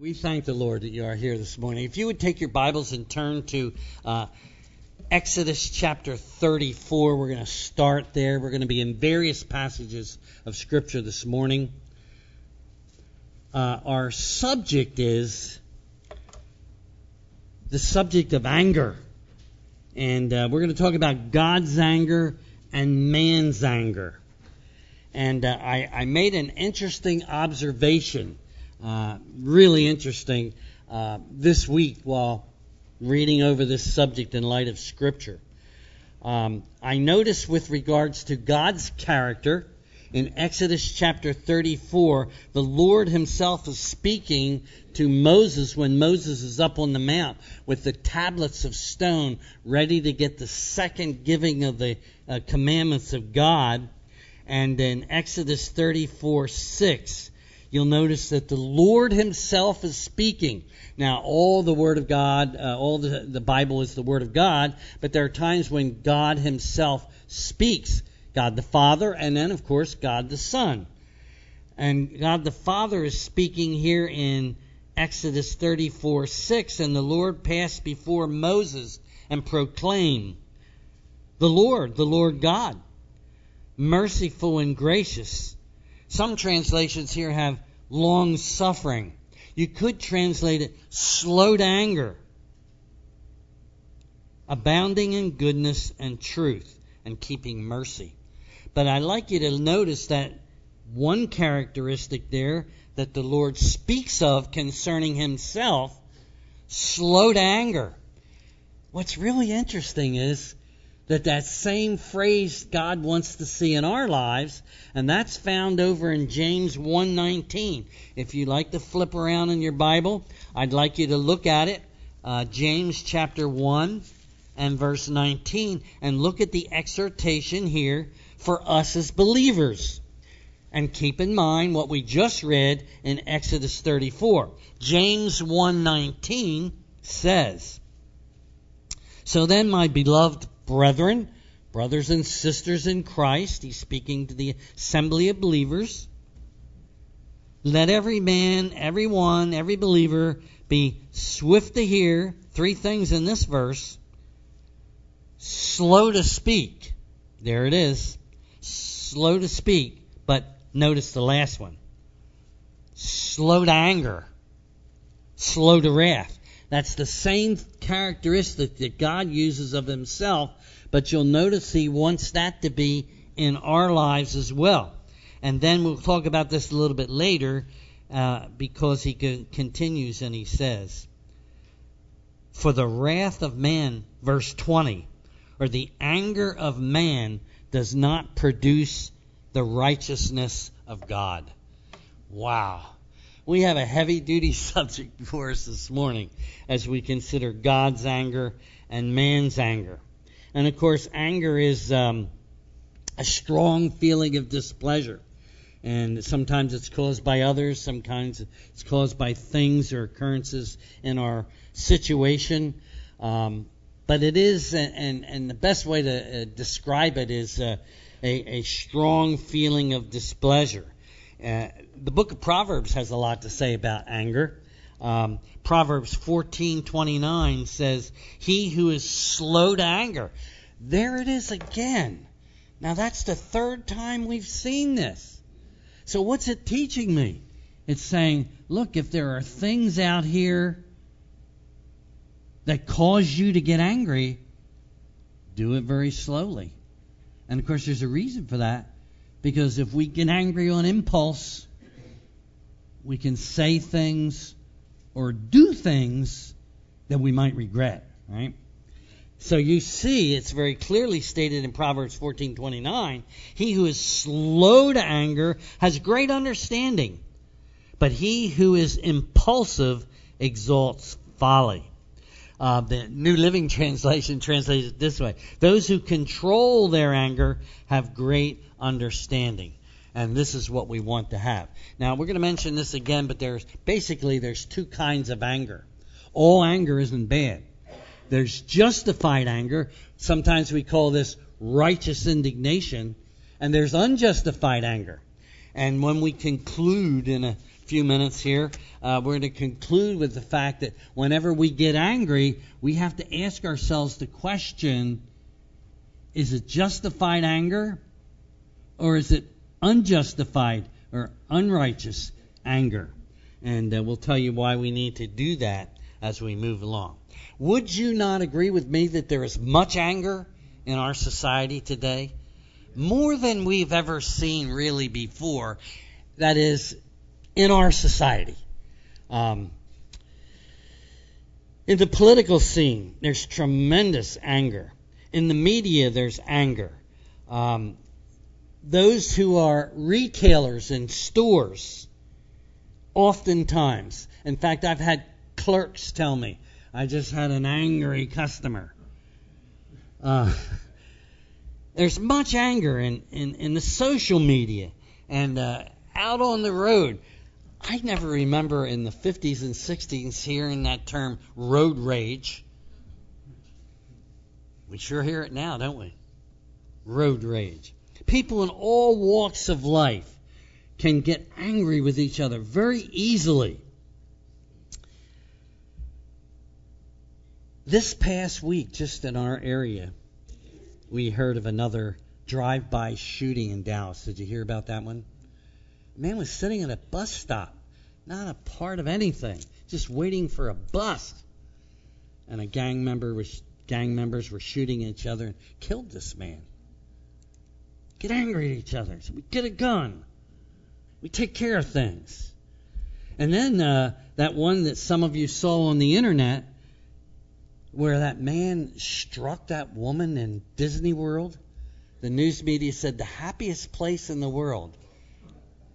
We thank the Lord that you are here this morning. If you would take your Bibles and turn to uh, Exodus chapter 34, we're going to start there. We're going to be in various passages of Scripture this morning. Uh, our subject is the subject of anger. And uh, we're going to talk about God's anger and man's anger. And uh, I, I made an interesting observation uh, really interesting uh, this week while reading over this subject in light of Scripture. Um, I noticed with regards to God's character in Exodus chapter 34, the Lord Himself is speaking to Moses when Moses is up on the mount with the tablets of stone ready to get the second giving of the uh, commandments of God. And in Exodus 34 6, you'll notice that the Lord Himself is speaking. Now, all the Word of God, uh, all the, the Bible is the Word of God, but there are times when God Himself speaks. God the Father, and then, of course, God the Son. And God the Father is speaking here in Exodus 34 6, and the Lord passed before Moses and proclaimed, The Lord, the Lord God, merciful and gracious some translations here have long suffering. You could translate it slow to anger, abounding in goodness and truth, and keeping mercy. But I'd like you to notice that one characteristic there that the Lord speaks of concerning himself slow to anger. What's really interesting is that that same phrase God wants to see in our lives, and that's found over in James 1:19. If you like to flip around in your Bible, I'd like you to look at it, uh, James chapter 1 and verse 19, and look at the exhortation here for us as believers. And keep in mind what we just read in Exodus 34. James 1:19 says, "So then, my beloved brethren, brothers and sisters in Christ. He's speaking to the assembly of believers. Let every man, every one, every believer be swift to hear. Three things in this verse. Slow to speak. There it is. Slow to speak. But notice the last one. Slow to anger. Slow to wrath. That's the same characteristic that God uses of himself, but you'll notice he wants that to be in our lives as well. And then we'll talk about this a little bit later uh, because he continues and he says, For the wrath of man, verse 20, or the anger of man does not produce the righteousness of God. Wow we have a heavy duty subject before us this morning as we consider God's anger and man's anger. And of course, anger is um, a strong feeling of displeasure. And sometimes it's caused by others, sometimes it's caused by things or occurrences in our situation. Um, but it is, and, and the best way to uh, describe it is uh, a, a strong feeling of displeasure. Uh, the book of Proverbs has a lot to say about anger. Um, Proverbs 14:29 says, "He who is slow to anger." There it is again. Now that's the third time we've seen this. So what's it teaching me? It's saying, look, if there are things out here that cause you to get angry, do it very slowly. And of course, there's a reason for that. Because if we get angry on impulse, we can say things or do things that we might regret, right? So you see, it's very clearly stated in Proverbs 14:29, he who is slow to anger has great understanding, but he who is impulsive exalts folly. Uh, the New Living Translation translates it this way: Those who control their anger have great understanding. And this is what we want to have. Now we're going to mention this again, but there's basically there's two kinds of anger. All anger isn't bad. There's justified anger. Sometimes we call this righteous indignation, and there's unjustified anger. And when we conclude in a few minutes here, uh, we're going to conclude with the fact that whenever we get angry, we have to ask ourselves the question is it justified anger or is it unjustified or unrighteous anger? And uh, we'll tell you why we need to do that as we move along. Would you not agree with me that there is much anger in our society today? More than we've ever seen really before. That is, in our society. Um, in the political scene, there's tremendous anger. In the media, there's anger. Um, those who are retailers in stores, oftentimes, in fact, I've had clerks tell me, I just had an angry customer. Uh, there's much anger in, in, in the social media and uh, out on the road. I never remember in the 50s and 60s hearing that term road rage. We sure hear it now, don't we? Road rage. People in all walks of life can get angry with each other very easily. This past week, just in our area, we heard of another drive by shooting in Dallas. Did you hear about that one? Man was sitting at a bus stop, not a part of anything, just waiting for a bus. And a gang member was gang members were shooting each other and killed this man. Get angry at each other. So we get a gun. We take care of things. And then uh, that one that some of you saw on the internet where that man struck that woman in Disney World, the news media said the happiest place in the world.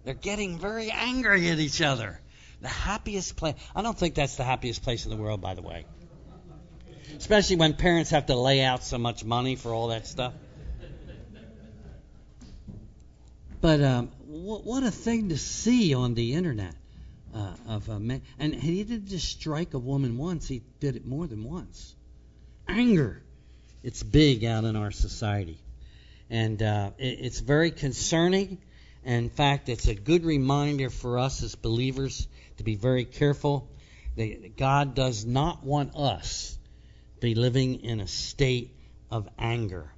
They're getting very angry at each other. The happiest place. I don't think that's the happiest place in the world, by the way. Especially when parents have to lay out so much money for all that stuff. But um, what, what a thing to see on the internet uh, of a man. And he didn't just strike a woman once, he did it more than once. Anger. It's big out in our society. And uh, it, it's very concerning. In fact, it's a good reminder for us as believers to be very careful that God does not want us to be living in a state of anger.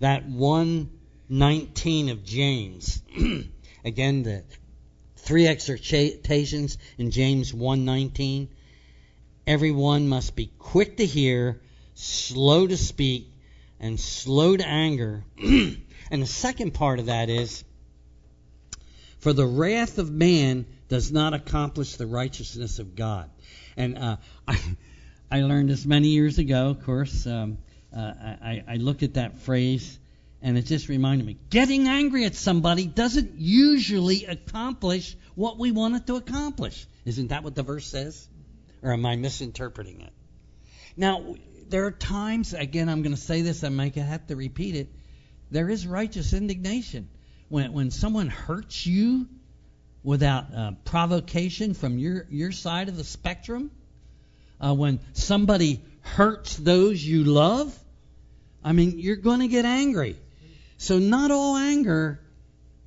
That 119 of James, again, the three exhortations in James 1:19. Everyone must be quick to hear, slow to speak, and slow to anger. and the second part of that is for the wrath of man does not accomplish the righteousness of God. And uh, I, I learned this many years ago, of course. Um, uh, I, I look at that phrase and it just reminded me getting angry at somebody doesn't usually accomplish what we want it to accomplish. Isn't that what the verse says? Or am I misinterpreting it? Now, there are times, again, I'm going to say this, I might have to repeat it. There is righteous indignation. When, when someone hurts you without uh, provocation from your, your side of the spectrum, uh, when somebody hurts those you love, I mean, you're going to get angry. So not all anger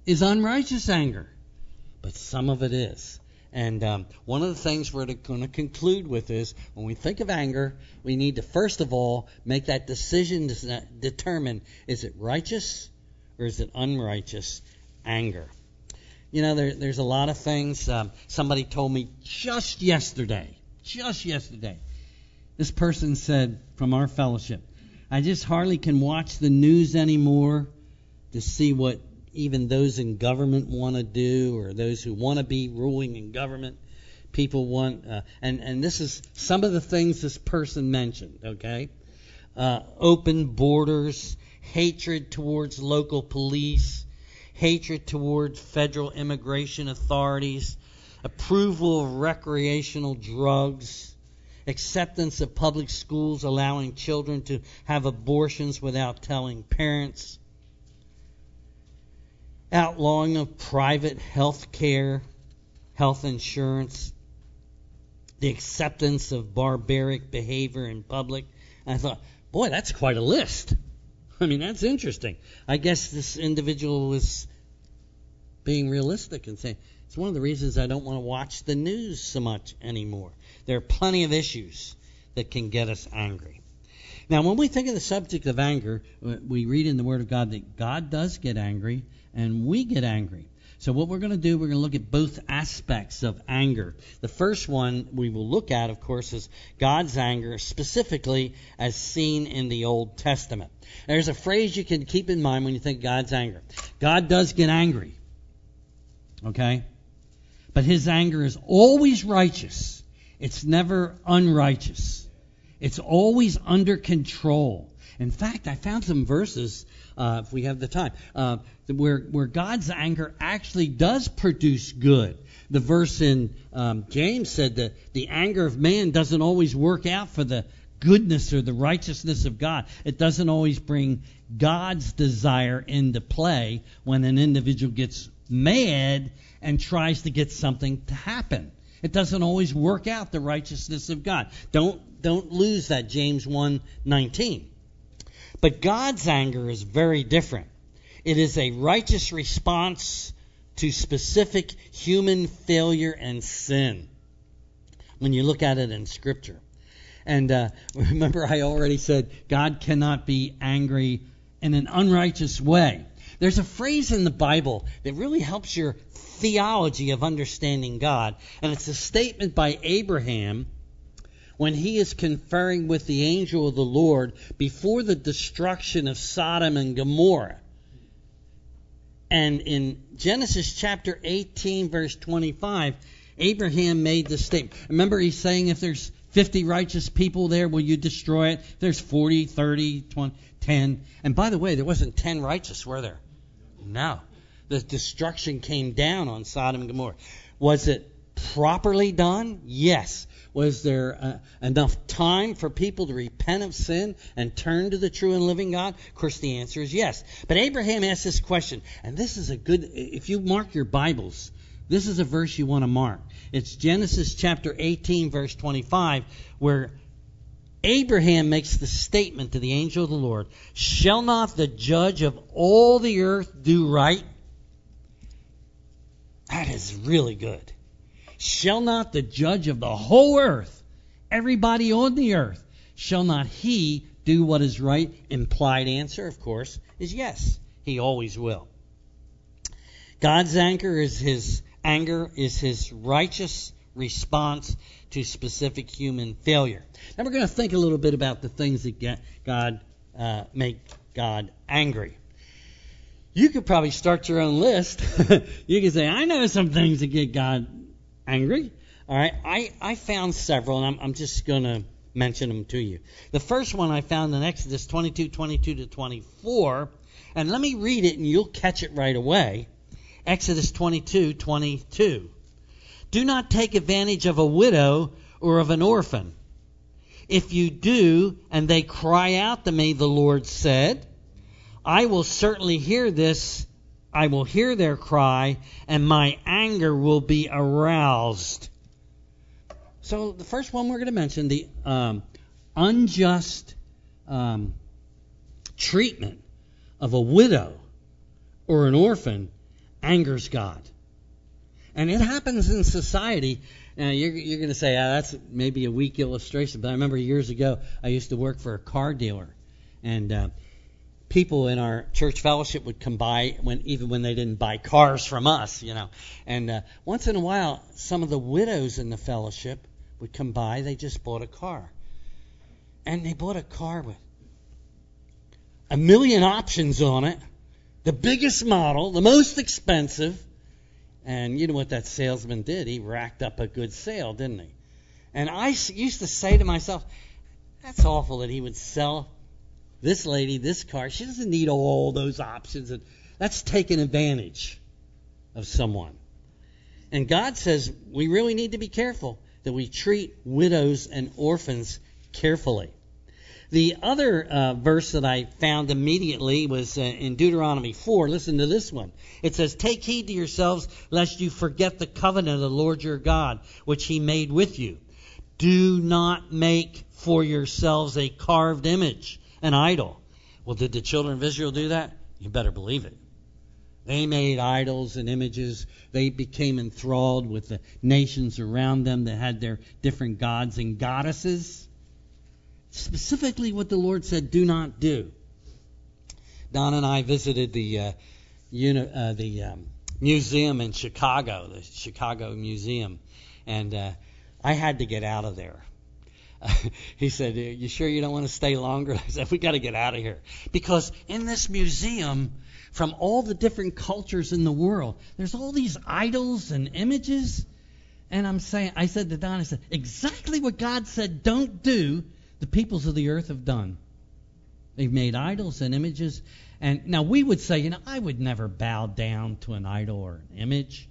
is unrighteous anger, but some of it is. And um, one of the things we're going to conclude with is when we think of anger, we need to first of all make that decision to determine is it righteous or is it unrighteous anger. You know, there, there's a lot of things. Um, somebody told me just yesterday, just yesterday, this person said from our fellowship, I just hardly can watch the news anymore to see what even those in government want to do or those who want to be ruling in government people want uh, and and this is some of the things this person mentioned okay uh, open borders hatred towards local police hatred towards federal immigration authorities approval of recreational drugs acceptance of public schools allowing children to have abortions without telling parents outlawing of private health care, health insurance, the acceptance of barbaric behavior in public. And I thought, boy, that's quite a list. I mean, that's interesting. I guess this individual was being realistic and saying it's one of the reasons I don't want to watch the news so much anymore. There are plenty of issues that can get us angry. Now, when we think of the subject of anger, uh, we read in the Word of God that God does get angry and we get angry. So, what we're going to do, we're going to look at both aspects of anger. The first one we will look at, of course, is God's anger, specifically as seen in the Old Testament. There's a phrase you can keep in mind when you think God's anger God does get angry. Okay? But his anger is always righteous, it's never unrighteous, it's always under control. In fact, I found some verses, uh, if we have the time, uh, where, where God's anger actually does produce good. The verse in um, James said that the anger of man doesn't always work out for the goodness or the righteousness of God. It doesn't always bring God's desire into play when an individual gets mad and tries to get something to happen. It doesn't always work out the righteousness of God. Don't don't lose that James 1:19. But God's anger is very different. It is a righteous response to specific human failure and sin. When you look at it in Scripture. And uh, remember, I already said God cannot be angry in an unrighteous way. There's a phrase in the Bible that really helps your theology of understanding God, and it's a statement by Abraham when he is conferring with the angel of the Lord before the destruction of Sodom and Gomorrah. And in Genesis chapter 18, verse 25, Abraham made the statement. Remember, he's saying if there's 50 righteous people there, will you destroy it? There's 40, 30, 20, 10. And by the way, there wasn't 10 righteous, were there? No. The destruction came down on Sodom and Gomorrah. Was it properly done? Yes. Was there uh, enough time for people to repent of sin and turn to the true and living God? Of course, the answer is yes. But Abraham asked this question, and this is a good, if you mark your Bibles, this is a verse you want to mark. It's Genesis chapter 18, verse 25, where Abraham makes the statement to the angel of the Lord Shall not the judge of all the earth do right? That is really good. Shall not the judge of the whole earth, everybody on the earth, shall not he do what is right? Implied answer, of course, is yes. He always will. God's anger is his anger is his righteous response to specific human failure. Now we're going to think a little bit about the things that get God uh, make God angry. You could probably start your own list. you could say, I know some things that get God angry. All right, I, I found several, and I'm, I'm just going to mention them to you. The first one I found in Exodus 22, 22 to 24, and let me read it, and you'll catch it right away. Exodus 22, 22. Do not take advantage of a widow or of an orphan. If you do, and they cry out to me, the Lord said, I will certainly hear this I will hear their cry, and my anger will be aroused. So, the first one we're going to mention the um, unjust um, treatment of a widow or an orphan angers God. And it happens in society. Now, you're, you're going to say, ah, that's maybe a weak illustration, but I remember years ago I used to work for a car dealer. And uh, people in our church fellowship would come by when even when they didn't buy cars from us, you know. And uh, once in a while, some of the widows in the fellowship would come by. They just bought a car, and they bought a car with a million options on it, the biggest model, the most expensive. And you know what that salesman did? He racked up a good sale, didn't he? And I used to say to myself, that's awful that he would sell this lady, this car, she doesn't need all those options. And that's taking advantage of someone. And God says we really need to be careful that we treat widows and orphans carefully. The other uh, verse that I found immediately was uh, in Deuteronomy 4. Listen to this one. It says, Take heed to yourselves, lest you forget the covenant of the Lord your God, which he made with you. Do not make for yourselves a carved image an idol. Well, did the children of Israel do that? You better believe it. They made idols and images. They became enthralled with the nations around them that had their different gods and goddesses. Specifically, what the Lord said, do not do. Don and I visited the uh, uni- uh, the um, museum in Chicago, the Chicago Museum, and uh, I had to get out of there. he said, "You sure you don't want to stay longer?" I said, "We got to get out of here because in this museum, from all the different cultures in the world, there's all these idols and images." And I'm saying, I said to Don, I said, exactly what God said don't do, the peoples of the earth have done. They've made idols and images. And now we would say, you know, I would never bow down to an idol or an image.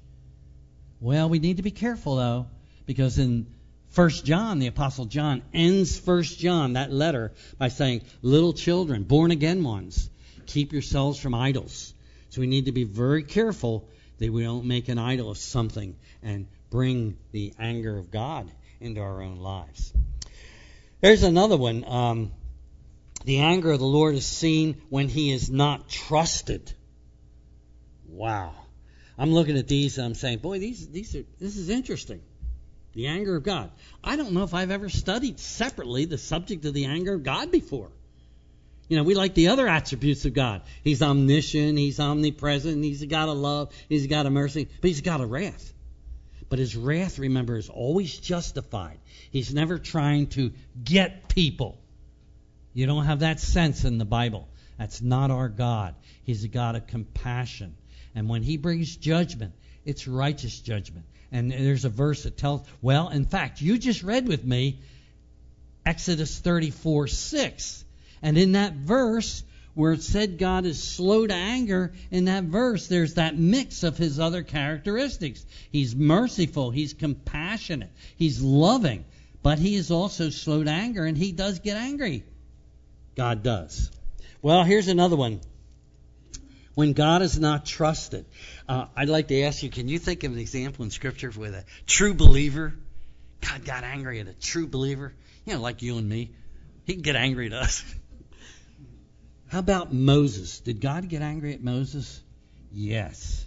Well, we need to be careful though, because in First John, the Apostle John ends First John, that letter, by saying, Little children, born again ones, keep yourselves from idols. So we need to be very careful that we don't make an idol of something and bring the anger of God into our own lives. There's another one. Um, the anger of the Lord is seen when he is not trusted. Wow. I'm looking at these and I'm saying, boy, these these are this is interesting. The anger of God. I don't know if I've ever studied separately the subject of the anger of God before. You know, we like the other attributes of God. He's omniscient, he's omnipresent, he's a God of love, he's a God of mercy, but he's a God of wrath. But his wrath, remember, is always justified. He's never trying to get people. You don't have that sense in the Bible. That's not our God. He's a God of compassion. And when he brings judgment, it's righteous judgment. And there's a verse that tells, well, in fact, you just read with me Exodus 34 6. And in that verse, where it said God is slow to anger, in that verse, there's that mix of his other characteristics. He's merciful, he's compassionate, he's loving, but he is also slow to anger, and he does get angry. God does. Well, here's another one. When God is not trusted, uh, I'd like to ask you: Can you think of an example in Scripture with a true believer? God got angry at a true believer. You know, like you and me. He can get angry at us. How about Moses? Did God get angry at Moses? Yes.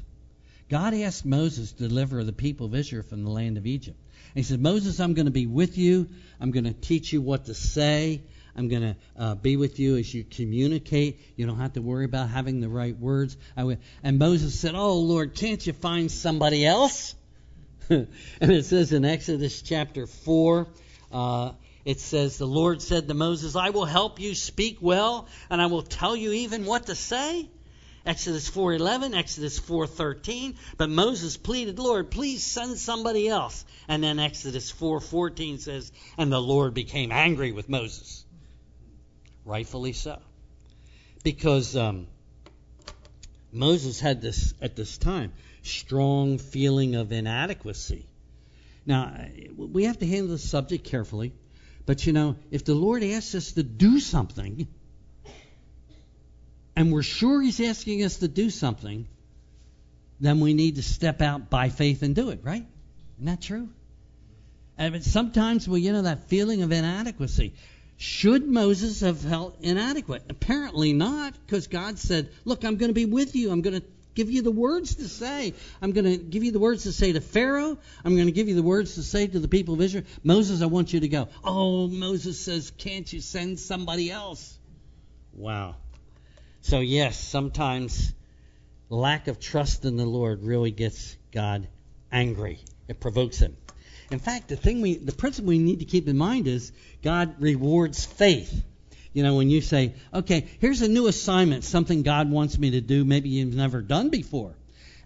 God asked Moses to deliver the people of Israel from the land of Egypt. And he said, Moses, I'm going to be with you. I'm going to teach you what to say. I'm going to uh, be with you as you communicate. You don't have to worry about having the right words. and Moses said, Oh, Lord, can't you find somebody else? and it says in Exodus chapter 4, uh, it says, The Lord said to Moses, I will help you speak well, and I will tell you even what to say. Exodus 4:11, Exodus 4:13, but Moses pleaded, "Lord, please send somebody else." And then Exodus 4:14 says, "And the Lord became angry with Moses." Rightfully so, because um, Moses had this at this time strong feeling of inadequacy. Now we have to handle the subject carefully, but you know, if the Lord asks us to do something and we're sure He's asking us to do something, then we need to step out by faith and do it, right? Isn't that true? And sometimes, we, you know, that feeling of inadequacy. Should Moses have felt inadequate? Apparently not, because God said, Look, I'm going to be with you. I'm going to give you the words to say. I'm going to give you the words to say to Pharaoh. I'm going to give you the words to say to the people of Israel. Moses, I want you to go. Oh, Moses says, Can't you send somebody else? Wow. So, yes, sometimes lack of trust in the Lord really gets God angry. It provokes him. In fact, the thing we, the principle we need to keep in mind is God rewards faith. You know, when you say, okay, here's a new assignment, something God wants me to do, maybe you've never done before,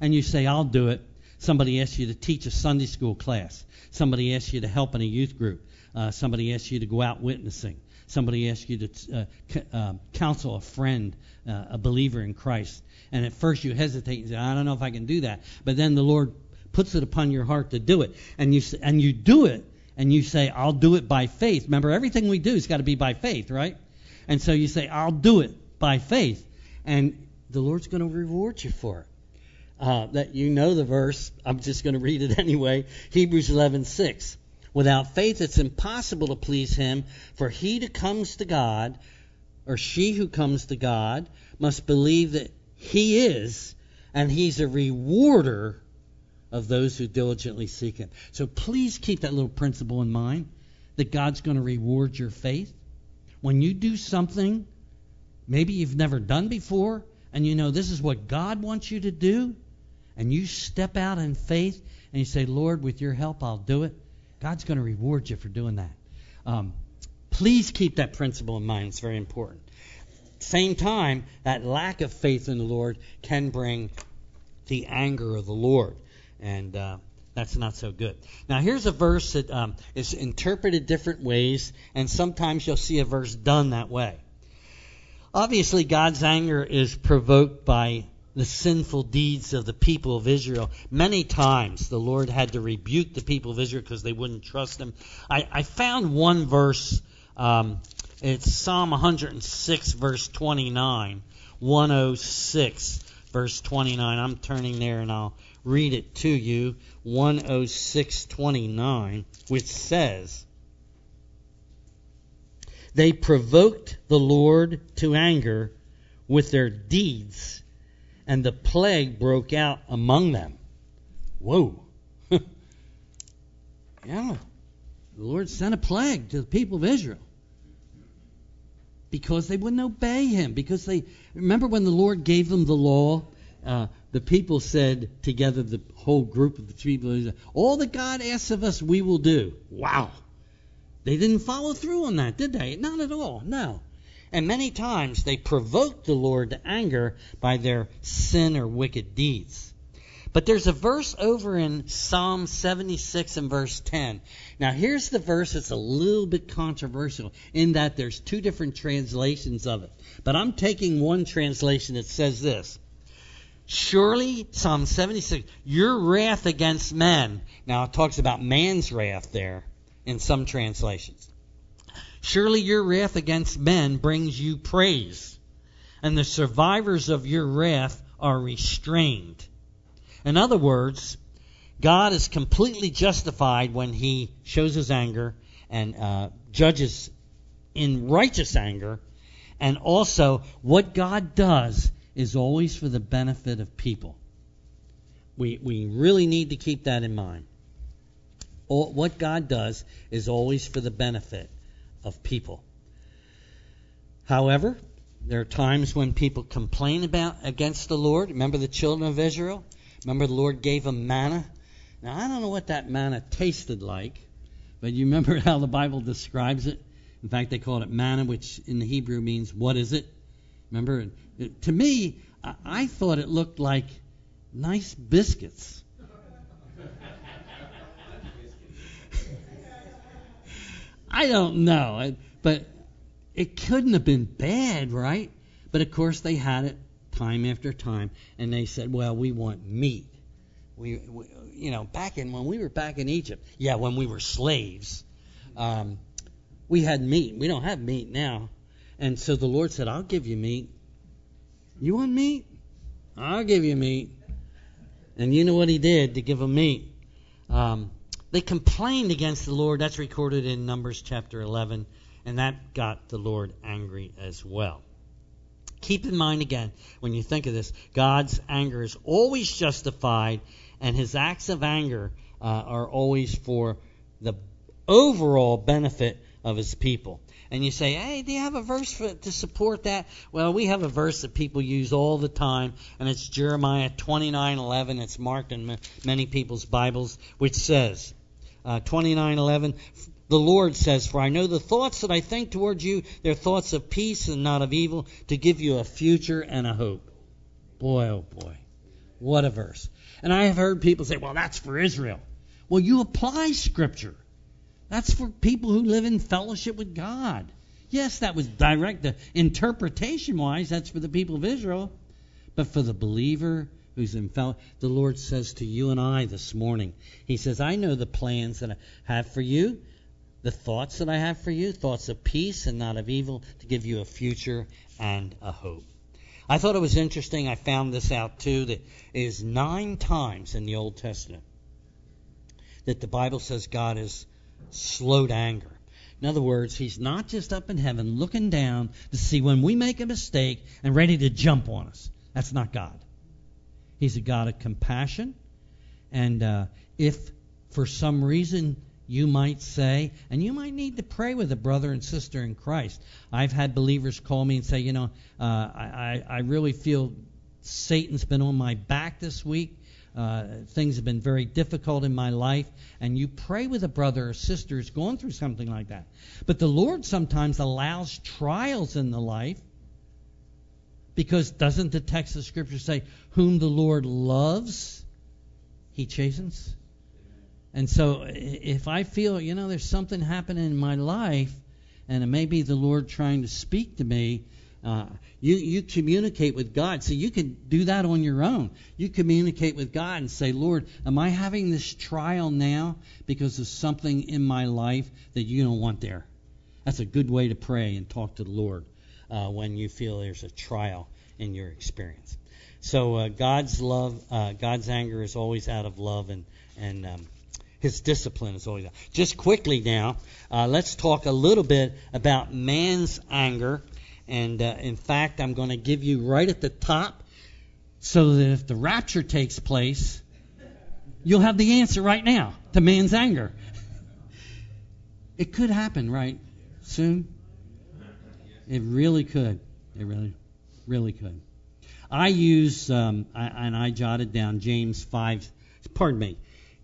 and you say, I'll do it. Somebody asks you to teach a Sunday school class. Somebody asks you to help in a youth group. Uh, somebody asks you to go out witnessing. Somebody asks you to uh, c- uh, counsel a friend, uh, a believer in Christ. And at first you hesitate and say, I don't know if I can do that. But then the Lord puts it upon your heart to do it. And you, and you do it. And you say, I'll do it by faith. Remember, everything we do has got to be by faith, right? And so you say, I'll do it by faith. And the Lord's going to reward you for it. Uh, that you know the verse. I'm just going to read it anyway. Hebrews 11:6. Without faith, it's impossible to please Him, for he who comes to God, or she who comes to God, must believe that He is, and He's a rewarder of those who diligently seek Him. So please keep that little principle in mind that God's going to reward your faith. When you do something maybe you've never done before, and you know this is what God wants you to do, and you step out in faith and you say, Lord, with your help, I'll do it, God's going to reward you for doing that. Um, please keep that principle in mind. It's very important. Same time, that lack of faith in the Lord can bring the anger of the Lord. And uh, that's not so good. Now, here's a verse that um, is interpreted different ways, and sometimes you'll see a verse done that way. Obviously, God's anger is provoked by the sinful deeds of the people of Israel. Many times the Lord had to rebuke the people of Israel because they wouldn't trust Him. I, I found one verse. Um, it's Psalm 106, verse 29. 106, verse 29. I'm turning there and I'll read it to you. 106:29, which says, "They provoked the Lord to anger with their deeds." and the plague broke out among them. Whoa. yeah. The Lord sent a plague to the people of Israel because they wouldn't obey him. Because they remember when the Lord gave them the law, uh, the people said together, the whole group of the people, all that God asks of us, we will do. Wow. They didn't follow through on that, did they? Not at all. No. And many times they provoked the Lord to anger by their sin or wicked deeds. But there's a verse over in Psalm 76 and verse 10. Now, here's the verse that's a little bit controversial in that there's two different translations of it. But I'm taking one translation that says this Surely, Psalm 76, your wrath against men. Now, it talks about man's wrath there in some translations. Surely your wrath against men brings you praise, and the survivors of your wrath are restrained. In other words, God is completely justified when he shows his anger and uh, judges in righteous anger. And also, what God does is always for the benefit of people. We, we really need to keep that in mind. All, what God does is always for the benefit of people. However, there are times when people complain about against the Lord. Remember the children of Israel? Remember the Lord gave them manna? Now I don't know what that manna tasted like, but you remember how the Bible describes it? In fact, they call it manna, which in the Hebrew means what is it? Remember, it, to me, I, I thought it looked like nice biscuits. I don't know, but it couldn't have been bad, right? But of course, they had it time after time, and they said, "Well, we want meat." We, we you know, back in when we were back in Egypt, yeah, when we were slaves, um, we had meat. We don't have meat now, and so the Lord said, "I'll give you meat. You want meat? I'll give you meat." And you know what He did to give them meat? Um, they complained against the Lord. That's recorded in Numbers chapter 11, and that got the Lord angry as well. Keep in mind again, when you think of this, God's anger is always justified, and his acts of anger uh, are always for the overall benefit of his people. And you say, hey, do you have a verse for, to support that? Well, we have a verse that people use all the time, and it's Jeremiah 29:11. It's marked in many people's Bibles, which says, uh, 29:11 the Lord says, For I know the thoughts that I think towards you, they're thoughts of peace and not of evil, to give you a future and a hope. Boy, oh boy. What a verse. And I have heard people say, Well, that's for Israel. Well, you apply Scripture. That's for people who live in fellowship with God. Yes, that was direct. Interpretation wise, that's for the people of Israel. But for the believer, who's in fellowship. The Lord says to you and I this morning, He says, I know the plans that I have for you, the thoughts that I have for you, thoughts of peace and not of evil, to give you a future and a hope. I thought it was interesting. I found this out too that is nine times in the Old Testament that the Bible says God is slow to anger. In other words, He's not just up in heaven looking down to see when we make a mistake and ready to jump on us. That's not God. He's a God of compassion. And uh, if for some reason you might say, and you might need to pray with a brother and sister in Christ. I've had believers call me and say, you know, uh, I, I really feel Satan's been on my back this week. Uh, things have been very difficult in my life, and you pray with a brother or sister who's going through something like that. But the Lord sometimes allows trials in the life because doesn't the text of Scripture say, Whom the Lord loves, he chastens? And so if I feel, you know, there's something happening in my life, and it may be the Lord trying to speak to me, uh, you you communicate with God. So you can do that on your own. You communicate with God and say, Lord, am I having this trial now because of something in my life that you don't want there? That's a good way to pray and talk to the Lord uh, when you feel there's a trial in your experience. So uh, God's love, uh, God's anger is always out of love, and and um, his discipline is always. Just quickly now, uh, let's talk a little bit about man's anger. And uh, in fact, I'm going to give you right at the top so that if the rapture takes place, you'll have the answer right now to man's anger. It could happen, right? Soon? It really could. It really, really could. I use, um, I, and I jotted down James 5, pardon me,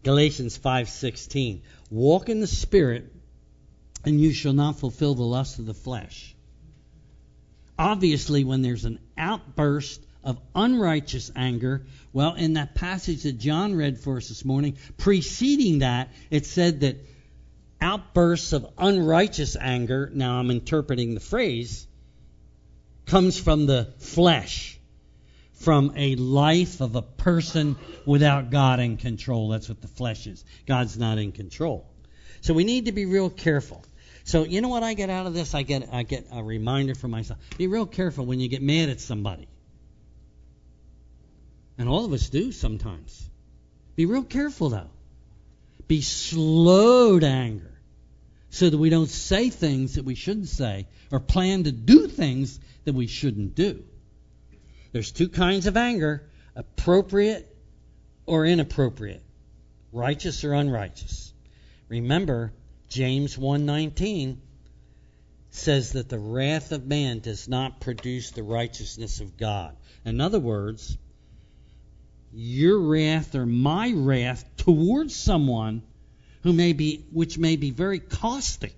Galatians 5:16. Walk in the spirit and you shall not fulfill the lust of the flesh. Obviously when there's an outburst of unrighteous anger, well in that passage that John read for us this morning, preceding that it said that outbursts of unrighteous anger, now I'm interpreting the phrase, comes from the flesh from a life of a person without God in control. That's what the flesh is. God's not in control. So we need to be real careful. So you know what I get out of this? I get I get a reminder for myself. Be real careful when you get mad at somebody. And all of us do sometimes. Be real careful though. Be slow to anger so that we don't say things that we shouldn't say or plan to do things that we shouldn't do. There's two kinds of anger appropriate or inappropriate, righteous or unrighteous. Remember, James 1:19 says that the wrath of man does not produce the righteousness of God. In other words, your wrath or my wrath towards someone who may be which may be very caustic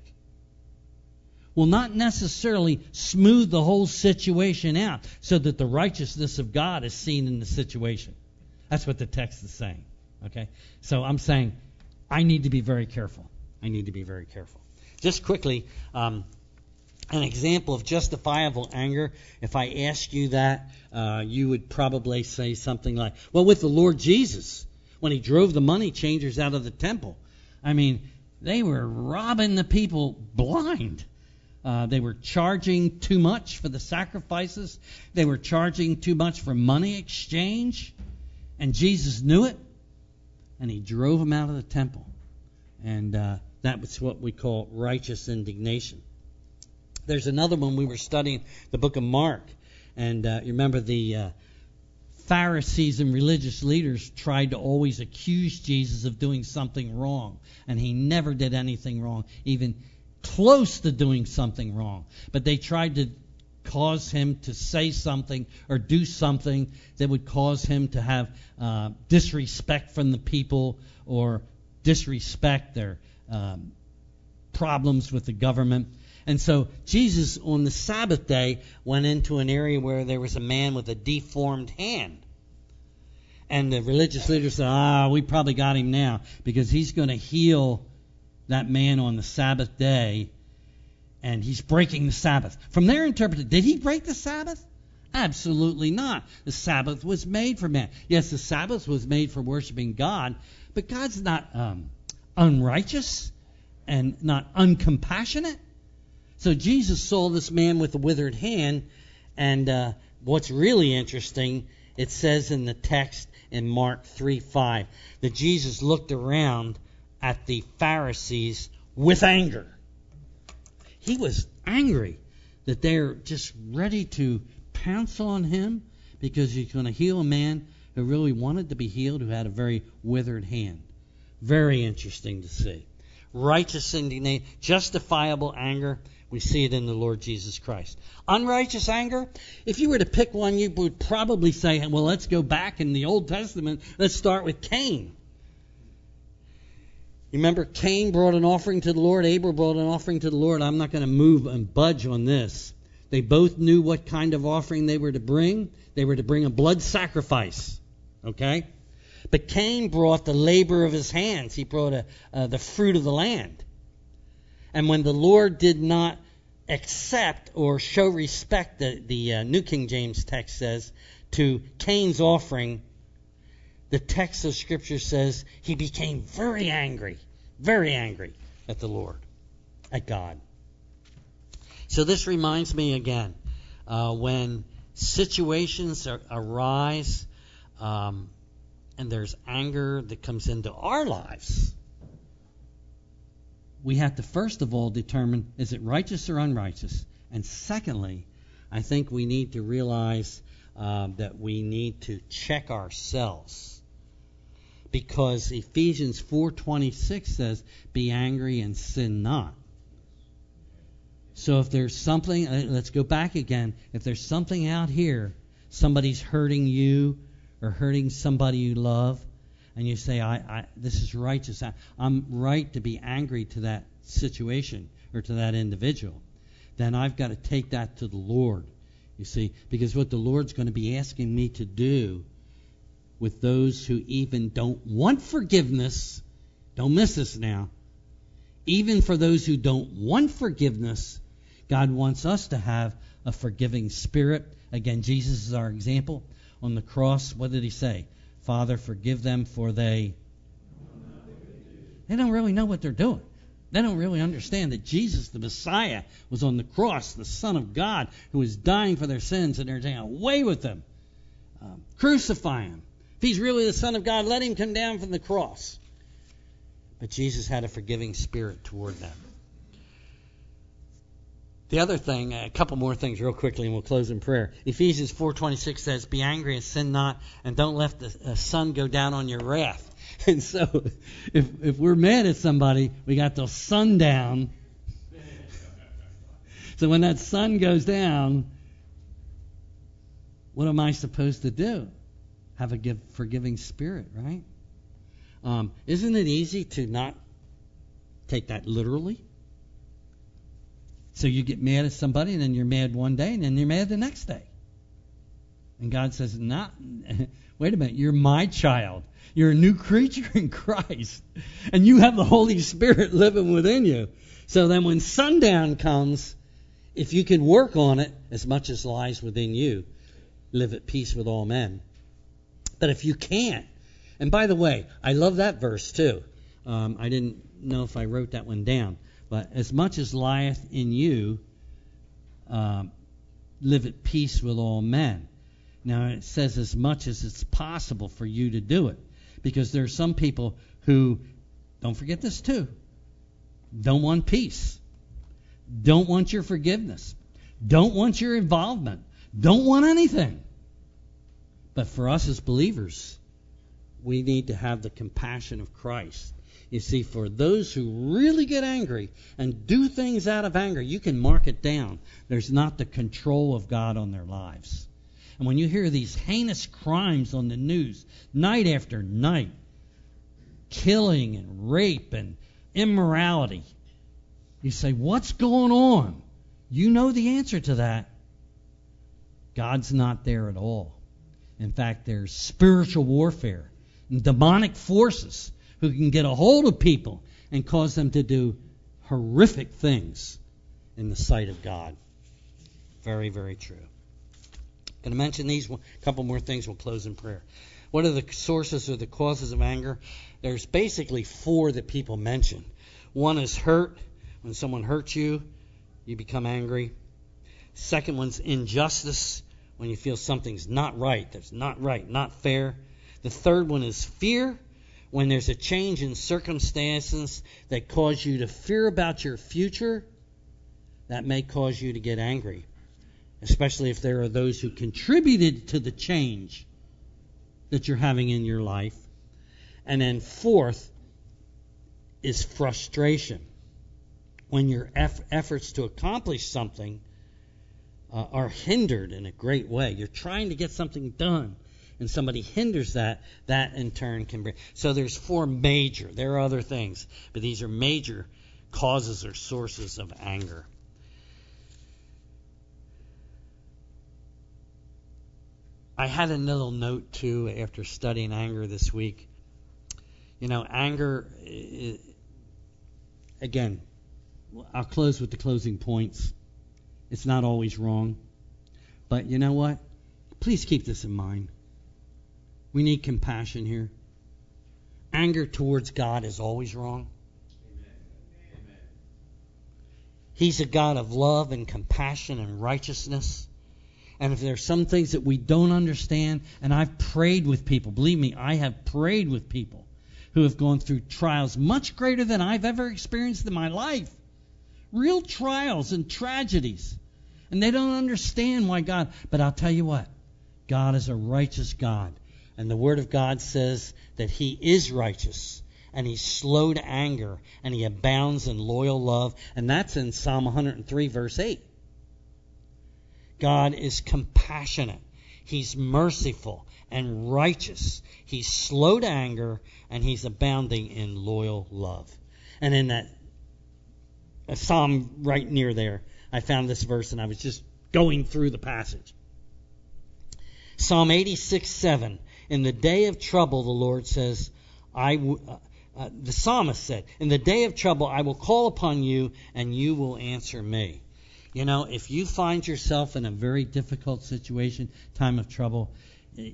will not necessarily smooth the whole situation out so that the righteousness of God is seen in the situation. That's what the text is saying. Okay? So I'm saying I need to be very careful. I need to be very careful. Just quickly, um, an example of justifiable anger. If I ask you that, uh, you would probably say something like, well, with the Lord Jesus, when he drove the money changers out of the temple, I mean, they were robbing the people blind. Uh, they were charging too much for the sacrifices. They were charging too much for money exchange. And Jesus knew it. And he drove them out of the temple. And uh, that was what we call righteous indignation. There's another one we were studying, the book of Mark. And uh, you remember the uh, Pharisees and religious leaders tried to always accuse Jesus of doing something wrong. And he never did anything wrong. Even close to doing something wrong, but they tried to cause him to say something or do something that would cause him to have uh, disrespect from the people or disrespect their um, problems with the government. And so Jesus on the Sabbath day went into an area where there was a man with a deformed hand. And the religious leaders said, ah, we probably got him now because he's going to heal that man on the Sabbath day, and he's breaking the Sabbath. From their interpretation, did he break the Sabbath? Absolutely not. The Sabbath was made for man. Yes, the Sabbath was made for worshiping God, but God's not um, unrighteous and not uncompassionate. So Jesus saw this man with a withered hand, and uh, what's really interesting, it says in the text in Mark 3 5 that Jesus looked around at the Pharisees with anger. He was angry that they're just ready to pounce on him because he's going to heal a man who really wanted to be healed, who had a very withered hand. Very interesting to see. Righteous indignation, justifiable anger, we see it in the Lord Jesus Christ. Unrighteous anger, if you were to pick one, you would probably say, well, let's go back in the Old Testament. Let's start with Cain. You remember Cain brought an offering to the Lord, Abel brought an offering to the Lord. I'm not going to move and budge on this. They both knew what kind of offering they were to bring. They were to bring a blood sacrifice. Okay? But Cain brought the labor of his hands. He brought a, uh, the fruit of the land. And when the Lord did not accept or show respect, the, the uh, New King James text says, to Cain's offering, the text of Scripture says he became very angry, very angry at the Lord, at God. So this reminds me again uh, when situations are, arise um, and there's anger that comes into our lives. We have to first of all determine is it righteous or unrighteous? And secondly, I think we need to realize um, that we need to check ourselves because Ephesians 4:26 says, "Be angry and sin not." So if there's something, uh, let's go back again. If there's something out here, somebody's hurting you or hurting somebody you love, and you say, "I, I this is righteous. I, I'm right to be angry to that situation or to that individual," then I've got to take that to the Lord. You see, because what the Lord's going to be asking me to do with those who even don't want forgiveness. Don't miss this now. Even for those who don't want forgiveness, God wants us to have a forgiving spirit. Again, Jesus is our example. On the cross, what did he say? Father, forgive them for they. They don't really know what they're doing. They don't really understand that Jesus, the Messiah, was on the cross, the Son of God, who was dying for their sins, and they're saying, away with them. Um, crucify him. If he's really the Son of God, let him come down from the cross. But Jesus had a forgiving spirit toward them. The other thing, a couple more things real quickly, and we'll close in prayer. Ephesians 4:26 says, "Be angry and sin not, and don't let the sun go down on your wrath." And so, if if we're mad at somebody, we got the sun down. so when that sun goes down, what am I supposed to do? have a give, forgiving spirit, right? Um, isn't it easy to not take that literally? So you get mad at somebody, and then you're mad one day, and then you're mad the next day. And God says, "Not, wait a minute, you're my child. You're a new creature in Christ, and you have the Holy Spirit living within you. So then, when sundown comes, if you can work on it as much as lies within you, live at peace with all men." But if you can't, and by the way, I love that verse too. Um, I didn't know if I wrote that one down, but as much as lieth in you, um, live at peace with all men. Now it says as much as it's possible for you to do it, because there are some people who, don't forget this too, don't want peace, don't want your forgiveness, don't want your involvement, don't want anything. But for us as believers, we need to have the compassion of Christ. You see, for those who really get angry and do things out of anger, you can mark it down. There's not the control of God on their lives. And when you hear these heinous crimes on the news, night after night, killing and rape and immorality, you say, What's going on? You know the answer to that. God's not there at all. In fact, there's spiritual warfare and demonic forces who can get a hold of people and cause them to do horrific things in the sight of God. Very, very true. I'm Going to mention these a couple more things. We'll close in prayer. What are the sources or the causes of anger? There's basically four that people mention. One is hurt. When someone hurts you, you become angry. Second one's injustice when you feel something's not right, that's not right, not fair. The third one is fear, when there's a change in circumstances that cause you to fear about your future, that may cause you to get angry, especially if there are those who contributed to the change that you're having in your life. And then fourth is frustration. When your eff- efforts to accomplish something uh, are hindered in a great way. You're trying to get something done and somebody hinders that, that in turn can bring. So there's four major. There are other things, but these are major causes or sources of anger. I had a little note too after studying anger this week. You know, anger, again, I'll close with the closing points. It's not always wrong. But you know what? Please keep this in mind. We need compassion here. Anger towards God is always wrong. He's a God of love and compassion and righteousness. And if there's some things that we don't understand, and I've prayed with people, believe me, I have prayed with people who have gone through trials much greater than I've ever experienced in my life. Real trials and tragedies. And they don't understand why God. But I'll tell you what, God is a righteous God. And the Word of God says that He is righteous and He's slow to anger and He abounds in loyal love. And that's in Psalm 103, verse 8. God is compassionate. He's merciful and righteous. He's slow to anger and he's abounding in loyal love. And in that psalm right near there, I found this verse and I was just going through the passage. Psalm 86 7. In the day of trouble, the Lord says, I w- uh, uh, the psalmist said, In the day of trouble, I will call upon you, and you will answer me. You know, if you find yourself in a very difficult situation, time of trouble, eh,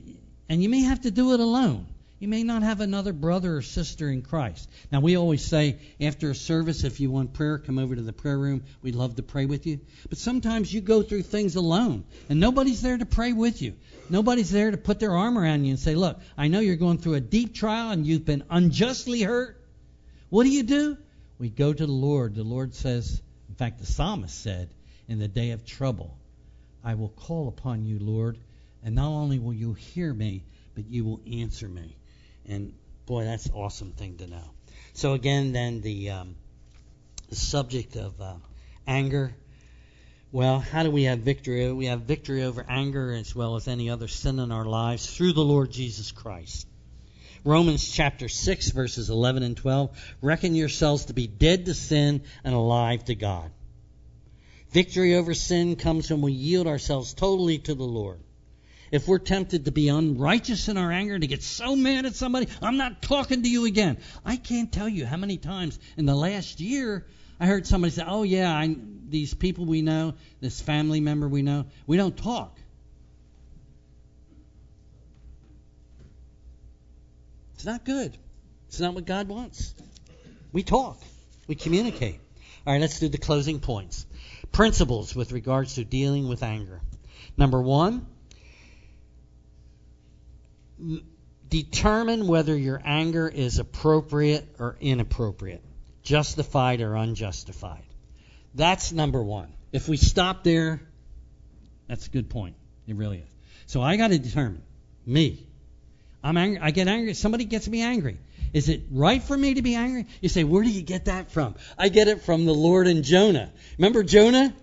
and you may have to do it alone. You may not have another brother or sister in Christ. Now, we always say after a service, if you want prayer, come over to the prayer room. We'd love to pray with you. But sometimes you go through things alone, and nobody's there to pray with you. Nobody's there to put their arm around you and say, Look, I know you're going through a deep trial and you've been unjustly hurt. What do you do? We go to the Lord. The Lord says, in fact, the psalmist said, In the day of trouble, I will call upon you, Lord, and not only will you hear me, but you will answer me. And boy, that's an awesome thing to know. So again, then the, um, the subject of uh, anger. Well, how do we have victory? We have victory over anger as well as any other sin in our lives through the Lord Jesus Christ. Romans chapter 6, verses 11 and 12. Reckon yourselves to be dead to sin and alive to God. Victory over sin comes when we yield ourselves totally to the Lord if we're tempted to be unrighteous in our anger, and to get so mad at somebody, I'm not talking to you again. I can't tell you how many times in the last year I heard somebody say, "Oh yeah, I, these people we know, this family member we know, we don't talk." It's not good. It's not what God wants. We talk. We communicate. All right, let's do the closing points. Principles with regards to dealing with anger. Number one, determine whether your anger is appropriate or inappropriate, justified or unjustified. That's number one. If we stop there, that's a good point. It really is. So I got to determine me. I'm angry. I get angry. Somebody gets me angry. Is it right for me to be angry? You say, where do you get that from? I get it from the Lord and Jonah. Remember Jonah?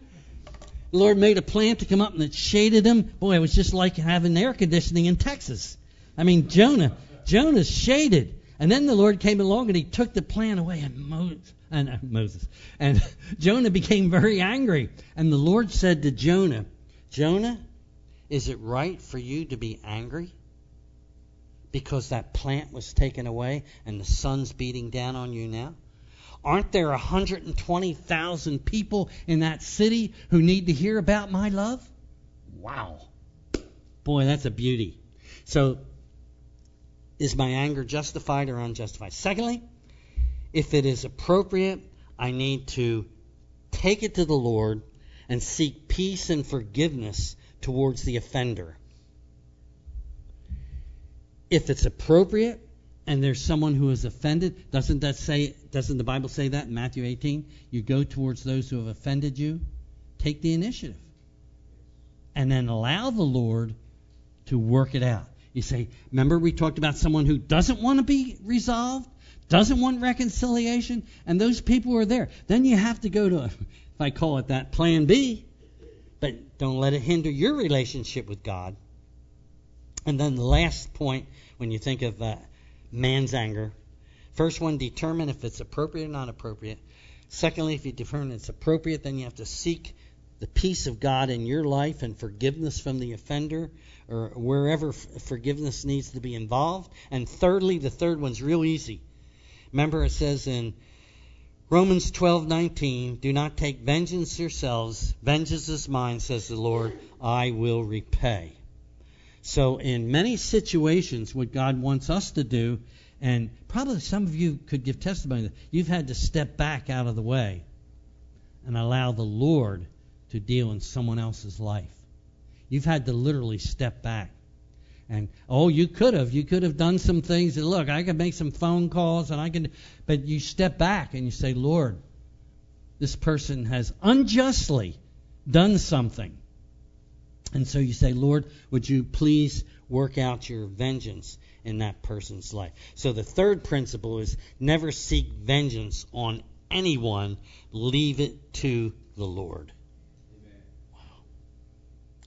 The Lord made a plant to come up and it shaded him. Boy, it was just like having air conditioning in Texas. I mean, Jonah, Jonah's shaded. And then the Lord came along and he took the plan away and Moses, and uh, Moses and Jonah became very angry. And the Lord said to Jonah, Jonah, is it right for you to be angry? Because that plant was taken away and the sun's beating down on you now? Aren't there 120,000 people in that city who need to hear about my love? Wow. Boy, that's a beauty. So is my anger justified or unjustified? Secondly, if it is appropriate, I need to take it to the Lord and seek peace and forgiveness towards the offender. If it's appropriate and there's someone who is offended, doesn't that say doesn't the Bible say that in Matthew 18? You go towards those who have offended you, take the initiative. And then allow the Lord to work it out. You say, remember we talked about someone who doesn't want to be resolved, doesn't want reconciliation, and those people are there. Then you have to go to, if I call it that, plan B. But don't let it hinder your relationship with God. And then the last point, when you think of uh, man's anger, first one, determine if it's appropriate or not appropriate. Secondly, if you determine it's appropriate, then you have to seek the peace of God in your life and forgiveness from the offender or wherever forgiveness needs to be involved. And thirdly, the third one's real easy. Remember, it says in Romans 12:19, "Do not take vengeance yourselves; vengeance is mine," says the Lord. "I will repay." So, in many situations, what God wants us to do, and probably some of you could give testimony that you've had to step back out of the way and allow the Lord to deal in someone else's life. You've had to literally step back. And oh, you could have, you could have done some things. That, look, I can make some phone calls, and I can, but you step back and you say, Lord, this person has unjustly done something. And so you say, Lord, would you please work out your vengeance in that person's life? So the third principle is never seek vengeance on anyone, leave it to the Lord.